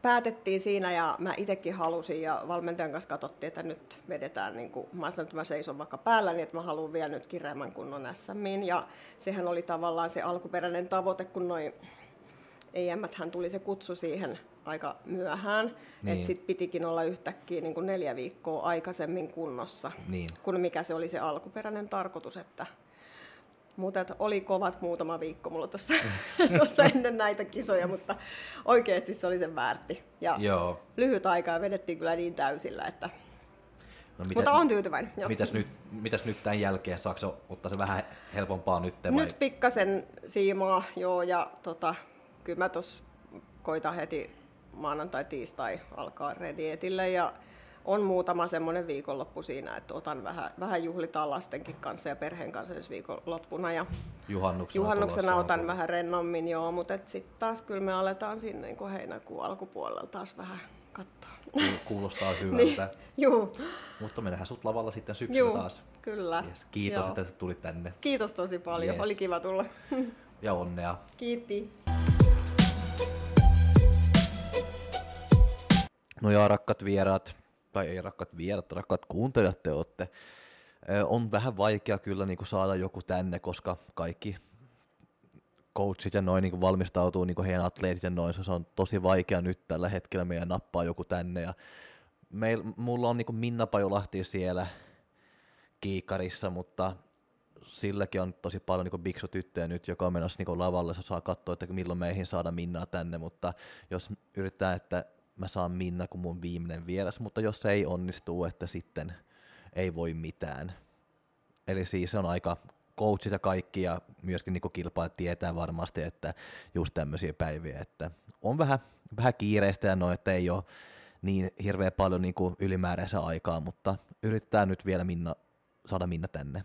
päätettiin siinä ja mä itsekin halusin ja valmentajan kanssa katsottiin, että nyt vedetään, niin kuin, mä sanoin, että mä seison vaikka päällä, niin että mä haluan vielä nyt kireemmän kunnon SMin ja sehän oli tavallaan se alkuperäinen tavoite, kun noin em hän tuli se kutsu siihen aika myöhään, Niin. että sitten pitikin olla yhtäkkiä niin kuin neljä viikkoa aikaisemmin kunnossa, Niin. kuin mikä se oli se alkuperäinen tarkoitus, että mutta oli kovat muutama viikko mulla tuossa, tuossa ennen näitä kisoja, mutta oikeasti se oli sen väärti. Ja Joo. lyhyt aika ja vedettiin kyllä niin täysillä, että... No, mitäs, mutta on tyytyväinen. Joo. mitäs, nyt, mitäs nyt tämän jälkeen? Saako ottaa se vähän helpompaa nyt? Vai? Nyt pikkasen siimaa, joo, ja tota, kyllä mä tos koitan heti maanantai, tiistai alkaa redietille ja on muutama semmoinen viikonloppu siinä, että otan vähän, vähän juhlitaan lastenkin kanssa ja perheen kanssa ensi viikonloppuna ja Juhannuksena, juhannuksena on otan tullut. vähän rennommin, joo, mutta sitten taas kyllä me aletaan sinne niin kuin heinäkuun alkupuolella taas vähän katsoa. Kuul- Kuulostaa hyvältä. Niin, juu, Mutta me nähdään sut lavalla sitten syksyllä juu, taas. kyllä. Yes. Kiitos, Joo. että tulit tänne. Kiitos tosi paljon, Yes. oli kiva tulla. Ja onnea. Kiitti. No ja rakkaat vieraat, tai ei rakkaat vieraat, rakkaat kuuntelijat te olette. On vähän vaikea kyllä niin kuin saada joku tänne, koska kaikki coachit ja noin niin valmistautuu, niin kuin heidän atleetit ja noin, se on tosi vaikea nyt tällä hetkellä meidän nappaa joku tänne. Ja meil, mulla on niin kuin Minna Pajolahti siellä kiikarissa, mutta silläkin on tosi paljon niin biksu-tyttöjä nyt, joka on menossa niin lavalle, se saa katsoa, että milloin meihin saada Minnaa tänne, mutta jos yrittää, että mä saan Minna kuin mun viimeinen vieras, mutta jos se ei onnistu, että sitten ei voi mitään. Eli siis on aika coachit ja kaikki ja myöskin niin kilpailijat tietää varmasti, että just tämmöisiä päiviä, että on vähän, vähän kiireistä ja noin, että ei ole niin hirveän paljon niin ylimääräistä aikaa, mutta yrittää nyt vielä Minna, saada Minna tänne.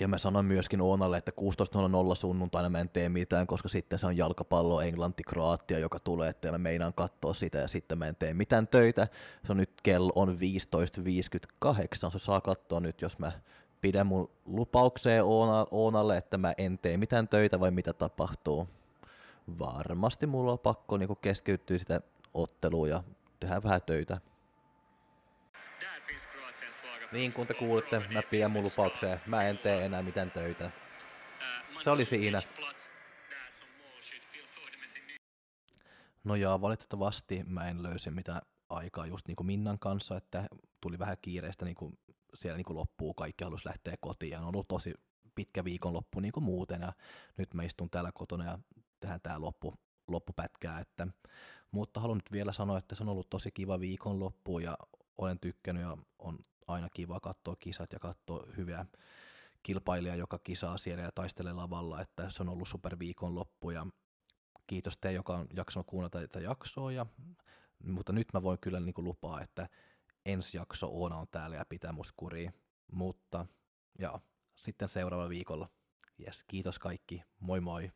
Ja mä sanoin myöskin Oonalle, että 16.00 sunnuntaina mä en tee mitään, koska sitten se on jalkapallo Englanti Kroatia, joka tulee, että mä meinaan katsoa sitä ja sitten mä en tee mitään töitä. Se on nyt kello on 15.58, se saa katsoa nyt, jos mä pidän mun lupaukseen Oona, Oonalle, että mä en tee mitään töitä vai mitä tapahtuu. Varmasti mulla on pakko niin keskeytyä sitä ottelua ja tehdä vähän töitä. Niin kuin te kuulitte, mä pidän mun lupaukseen. Mä en tee enää mitään töitä. Se oli siinä. No ja valitettavasti mä en löysi mitään aikaa just niin kuin Minnan kanssa, että tuli vähän kiireistä niin kuin siellä niin kuin loppuu, kaikki halus lähteä kotiin ja on ollut tosi pitkä viikonloppu niin kuin muuten ja nyt mä istun täällä kotona ja tehdään tää loppu, loppupätkää, että, mutta haluan nyt vielä sanoa, että se on ollut tosi kiva viikonloppu ja olen tykkännyt ja on aina kiva katsoa kisat ja katsoa hyviä kilpailija, joka kisaa siellä ja taistelee lavalla, että se on ollut super viikonloppu ja kiitos te, joka on jaksanut kuunnella tätä jaksoa, ja, mutta nyt mä voin kyllä niin kuin lupaa, että ensi jakso Oona on täällä ja pitää musta kuria, mutta ja sitten seuraavalla viikolla. Yes, kiitos kaikki, moi moi.